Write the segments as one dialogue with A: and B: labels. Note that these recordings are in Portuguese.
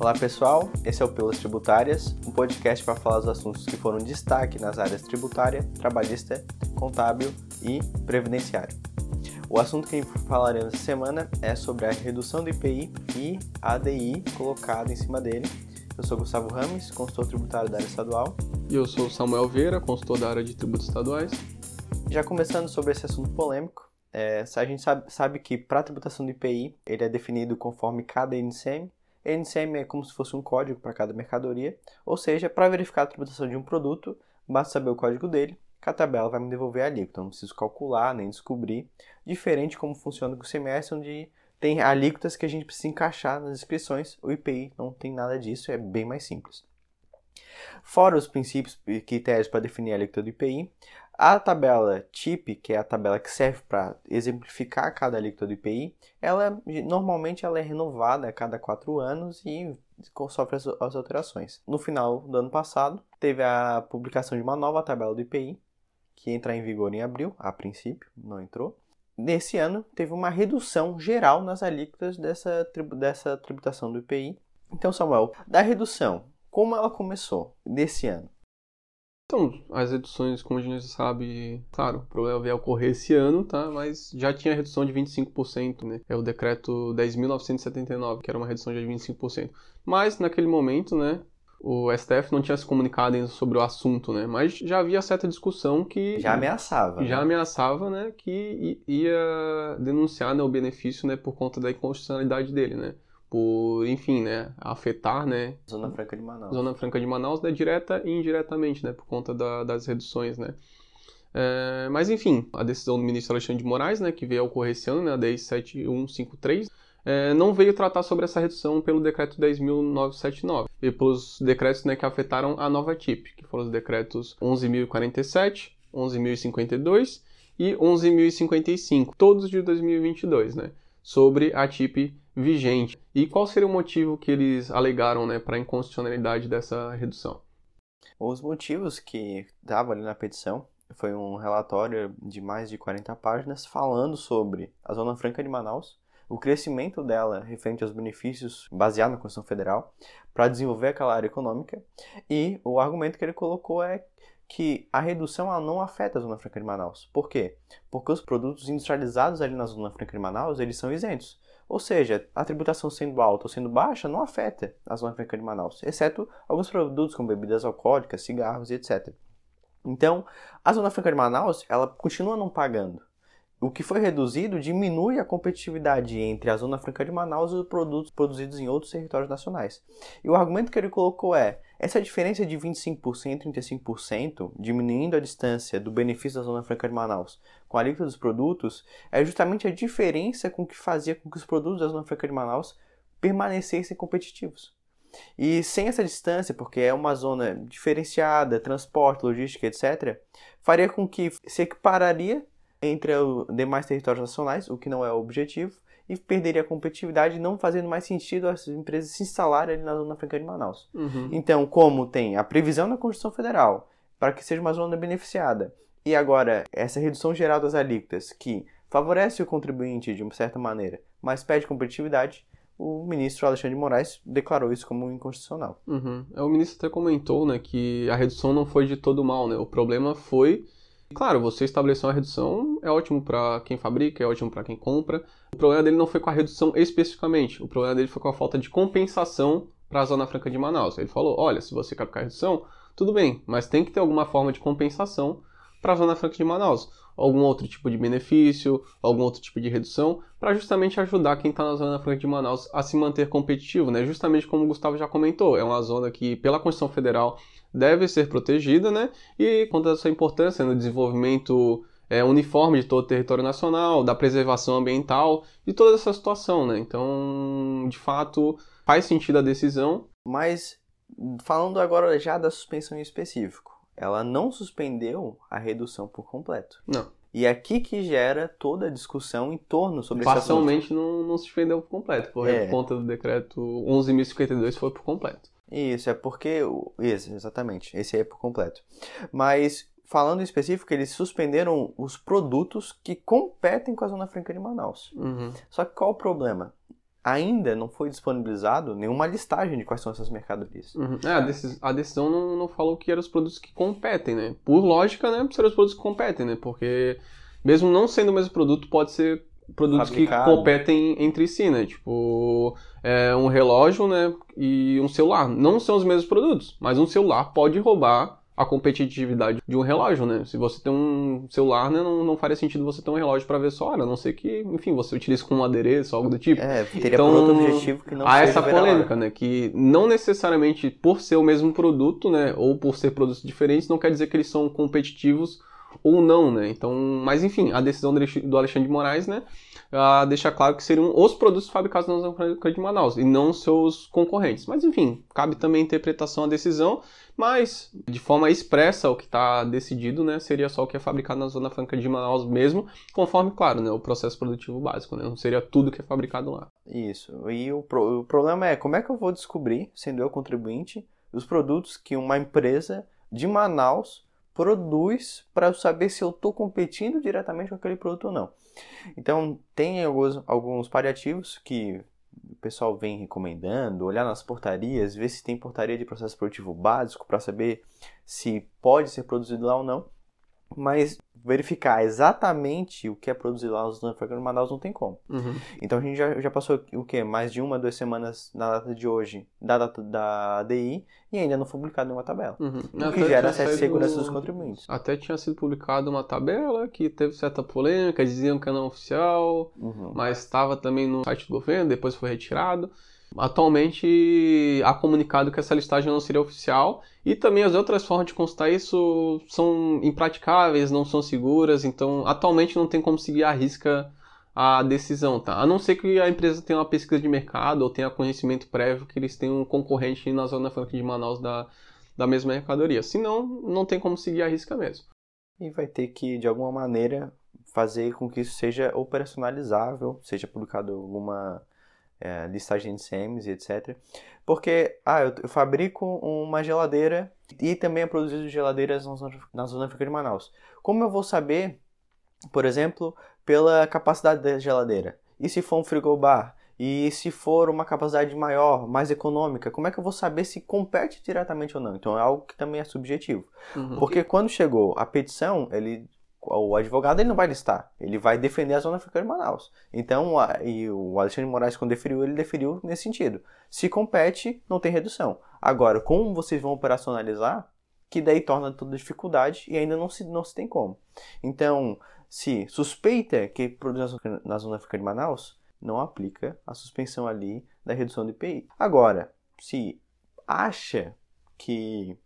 A: Olá pessoal, esse é o Pelas Tributárias, um podcast para falar dos assuntos que foram destaque nas áreas tributária, trabalhista, contábil e previdenciário. O assunto que falaremos essa semana é sobre a redução do IPI e ADI colocado em cima dele. Eu sou Gustavo Rames, consultor tributário da área estadual.
B: E eu sou Samuel Vieira, consultor da área de tributos estaduais.
A: Já começando sobre esse assunto polêmico, é, a gente sabe, sabe que para a tributação do IPI ele é definido conforme cada NCM. NCM é como se fosse um código para cada mercadoria, ou seja, para verificar a tributação de um produto, basta saber o código dele, que a tabela vai me devolver ali, então não preciso calcular nem descobrir. Diferente como funciona com o CMS, onde tem alíquotas que a gente precisa encaixar nas inscrições, o IPI não tem nada disso, é bem mais simples. Fora os princípios e critérios para definir a alíquota do IPI, a tabela TIP, que é a tabela que serve para exemplificar cada alíquota do IPI, ela normalmente ela é renovada a cada quatro anos e sofre as, as alterações. No final do ano passado, teve a publicação de uma nova tabela do IPI, que entra em vigor em abril, a princípio, não entrou. Nesse ano, teve uma redução geral nas alíquotas dessa, dessa tributação do IPI. Então, Samuel, da redução, como ela começou desse ano?
B: Então, as reduções, como a gente sabe, claro, o problema veio ocorrer esse ano, tá? Mas já tinha redução de 25%, né? É o decreto 10.979, que era uma redução de 25%. Mas, naquele momento, né, o STF não tinha se comunicado ainda sobre o assunto, né? Mas já havia certa discussão que
A: já ameaçava,
B: já
A: né?
B: ameaçava, né, que ia denunciar né, o benefício, né, por conta da inconstitucionalidade dele, né? Por, enfim, né, afetar, né,
A: Zona Franca de Manaus.
B: Zona Franca de Manaus, né, direta e indiretamente, né, por conta da, das reduções, né. É, mas enfim, a decisão do ministro Alexandre de Moraes, né, que veio a ocorrer esse ano, né, a 10153, é, não veio tratar sobre essa redução pelo decreto 10.979 e pelos decretos né, que afetaram a nova TIP, que foram os decretos 11.047, 11.052 e 11.055, todos de 2022, né, sobre a TIP vigente. E qual seria o motivo que eles alegaram né, para a inconstitucionalidade dessa redução?
A: Os motivos que estavam ali na petição foi um relatório de mais de 40 páginas falando sobre a Zona Franca de Manaus, o crescimento dela referente aos benefícios baseado na Constituição Federal para desenvolver aquela área econômica e o argumento que ele colocou é que a redução ela não afeta a Zona Franca de Manaus. Por quê? Porque os produtos industrializados ali na Zona Franca de Manaus, eles são isentos. Ou seja, a tributação sendo alta ou sendo baixa não afeta a Zona Franca de Manaus, exceto alguns produtos como bebidas alcoólicas, cigarros e etc. Então, a Zona Franca de Manaus, ela continua não pagando. O que foi reduzido diminui a competitividade entre a Zona Franca de Manaus e os produtos produzidos em outros territórios nacionais. E o argumento que ele colocou é: essa diferença de 25% e 35%, diminuindo a distância do benefício da Zona Franca de Manaus com a alíquota dos produtos, é justamente a diferença com que fazia com que os produtos da Zona Franca de Manaus permanecessem competitivos. E sem essa distância, porque é uma zona diferenciada, transporte, logística, etc., faria com que se equipararia entre os demais territórios nacionais, o que não é o objetivo, e perderia a competitividade, não fazendo mais sentido as empresas se instalarem ali na Zona Franca de Manaus.
B: Uhum.
A: Então, como tem a previsão na Constituição Federal para que seja uma zona beneficiada, e agora essa redução geral das alíquotas, que favorece o contribuinte de uma certa maneira, mas perde competitividade, o ministro Alexandre de Moraes declarou isso como inconstitucional.
B: Uhum. O ministro até comentou né, que a redução não foi de todo mal, né? o problema foi Claro, você estabeleceu uma redução, é ótimo para quem fabrica, é ótimo para quem compra. O problema dele não foi com a redução especificamente, o problema dele foi com a falta de compensação para a Zona Franca de Manaus. Ele falou: olha, se você quer ficar a redução, tudo bem, mas tem que ter alguma forma de compensação para a Zona Franca de Manaus. Algum outro tipo de benefício, algum outro tipo de redução, para justamente ajudar quem está na Zona Franca de Manaus a se manter competitivo, né? Justamente como o Gustavo já comentou, é uma zona que, pela Constituição Federal, deve ser protegida, né? E conta a sua importância no desenvolvimento é, uniforme de todo o território nacional, da preservação ambiental, de toda essa situação, né? Então, de fato, faz sentido a decisão.
A: Mas, falando agora já da suspensão em específico, ela não suspendeu a redução por completo.
B: Não.
A: E é aqui que gera toda a discussão em torno sobre
B: Parcialmente não, não suspendeu por completo, por é. conta do decreto 11.052 foi por completo.
A: Isso, é porque. Isso, exatamente. Esse aí é por completo. Mas, falando em específico, eles suspenderam os produtos que competem com a Zona Franca de Manaus.
B: Uhum.
A: Só que qual o problema? Ainda não foi disponibilizado nenhuma listagem de quais são essas mercadorias.
B: Uhum. É, a, decis a, decisão não, não falou que eram os produtos que competem, né? Por lógica, né? Seriam os produtos que competem, né? Porque mesmo não sendo o mesmo produto, pode ser produtos Fabricado. que competem entre si, né? Tipo, é, um relógio, né? E um celular. Não são os mesmos produtos, mas um celular pode roubar a competitividade de um relógio, né? Se você tem um celular, né, não, não faria sentido você ter um relógio para ver hora, a não ser que, enfim, você utilize como um adereço, algo do tipo.
A: É, teria então, outro objetivo que não
B: Há essa polêmica, né? Que não necessariamente por ser o mesmo produto, né, ou por ser produtos diferentes, não quer dizer que eles são competitivos ou não, né? Então, mas enfim, a decisão do Alexandre de Moraes, né, uh, deixa claro que seriam os produtos fabricados na Zona de Manaus e não seus concorrentes. Mas enfim, cabe também interpretação à decisão, mas de forma expressa o que está decidido, né, seria só o que é fabricado na Zona Franca de Manaus mesmo, conforme, claro, né, o processo produtivo básico, né, não seria tudo que é fabricado lá.
A: Isso, e o, pro, o problema é como é que eu vou descobrir, sendo eu contribuinte, os produtos que uma empresa de Manaus produz para saber se eu estou competindo diretamente com aquele produto ou não. Então, tem alguns, alguns paliativos que o pessoal vem recomendando, olhar nas portarias, ver se tem portaria de processo produtivo básico para saber se pode ser produzido lá ou não. Mas verificar exatamente o que é produzido lá nos Franklin Manaus não tem como.
B: Uhum.
A: Então a gente já, já passou o que? Mais de uma, duas semanas na data de hoje da data da ADI e ainda não foi publicado nenhuma tabela.
B: Uhum.
A: O que gera certa segurança dos contribuintes.
B: Até tinha sido publicada uma tabela que teve certa polêmica, diziam que era não oficial,
A: uhum.
B: mas estava também no site do governo, depois foi retirado. Atualmente há comunicado que essa listagem não seria oficial e também as outras formas de consultar isso são impraticáveis, não são seguras, então atualmente não tem como seguir a risca a decisão, tá? A não ser que a empresa tenha uma pesquisa de mercado ou tenha conhecimento prévio que eles tenham um concorrente na zona franca de Manaus da, da mesma mercadoria. Senão, não tem como seguir a risca mesmo.
A: E vai ter que, de alguma maneira, fazer com que isso seja operacionalizável, seja publicado alguma é, listagem de SEMs e etc. Porque, ah, eu, eu, fabrico uma geladeira e também é produzido geladeiras na zona, na zona de Manaus. Como eu vou saber, por exemplo, pela capacidade da geladeira? E se for um frigobar? E se for uma capacidade maior, mais econômica, como é que eu vou saber se compete diretamente ou não? Então é algo que também é subjetivo.
B: Uhum.
A: Porque quando chegou a petição, ele o advogado ele não vai listar, ele vai defender a Zona Franca de Manaus. Então, a, e o Alexandre Moraes, quando deferiu, ele deferiu nesse sentido. Se compete, não tem redução. Agora, como vocês vão operacionalizar, que daí torna toda dificuldade e ainda não se, não se tem como. Então, se suspeita que produz na Zona Franca de Manaus, não aplica a suspensão ali da redução do IPI. Agora, se acha que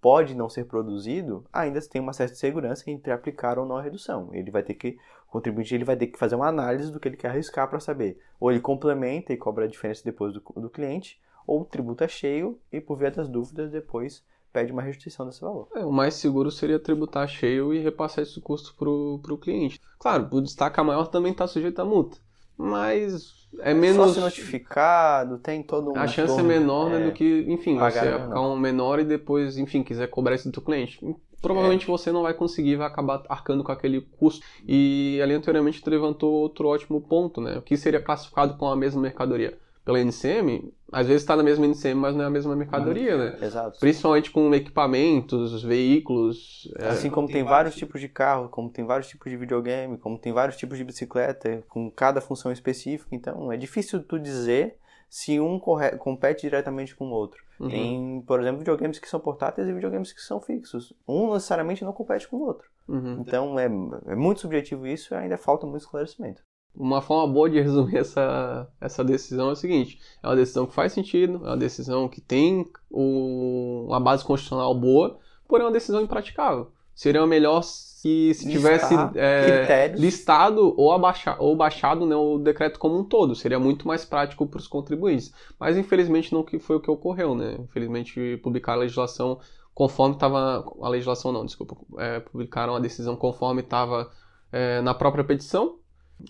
A: pode não ser produzido, ainda tem uma certa segurança entre aplicar ou não a redução. Ele vai ter que, o contribuinte ele vai ter que fazer uma análise do que ele quer arriscar para saber. Ou ele complementa e cobra a diferença depois do, do cliente, ou tributa cheio e, por via das dúvidas, depois pede uma restituição desse valor.
B: É, o mais seguro seria tributar cheio e repassar esse custo para o cliente. Claro, o destaque maior também está sujeito à multa mas é menos.
A: Sócio notificado, tem todo um.
B: A chance é menor, né, do que, enfim, você ficar um menor e depois, enfim, quiser cobrar isso do teu cliente. Provavelmente é. você não vai conseguir, vai acabar arcando com aquele custo. E aleatoriamente tu levantou outro ótimo ponto, né? O que seria classificado com a mesma mercadoria? Pela NCM, às vezes está na mesma NCM, mas não é a mesma mercadoria, né?
A: Exato.
B: Principalmente com equipamentos, veículos.
A: É. Assim como tem vários tipos de carro, como tem vários tipos de videogame, como tem vários tipos de bicicleta, com cada função específica. Então, é difícil tu dizer se um compete diretamente com o outro. Uhum. Tem, por exemplo, videogames que são portáteis e videogames que são fixos. Um necessariamente não compete com o outro.
B: Uhum.
A: Então, é, é muito subjetivo isso e ainda falta muito esclarecimento.
B: Uma forma boa de resumir essa, essa decisão é o seguinte: é uma decisão que faz sentido, é uma decisão que tem o, uma base constitucional boa, porém é uma decisão impraticável. Seria melhor se, se tivesse é, listado ou, abaixa, ou baixado né, o decreto como um todo. Seria muito mais prático para os contribuintes. Mas infelizmente não foi o que ocorreu. Né? Infelizmente publicaram a legislação conforme estava. A legislação não, desculpa. É, publicaram a decisão conforme estava é, na própria petição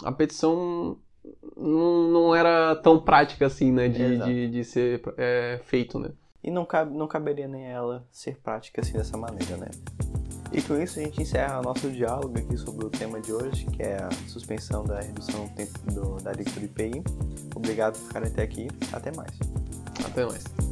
B: a petição não, não era tão prática assim, né, de, de, de, ser é, feito, né.
A: E não, cabe, não caberia nem ela ser prática assim dessa maneira, né. E com isso a gente encerra nosso diálogo aqui sobre o tema de hoje, que é a suspensão da redução do tempo do, da alíquota do IPI. Obrigado por ficarem até aqui. Até mais.
B: Até mais.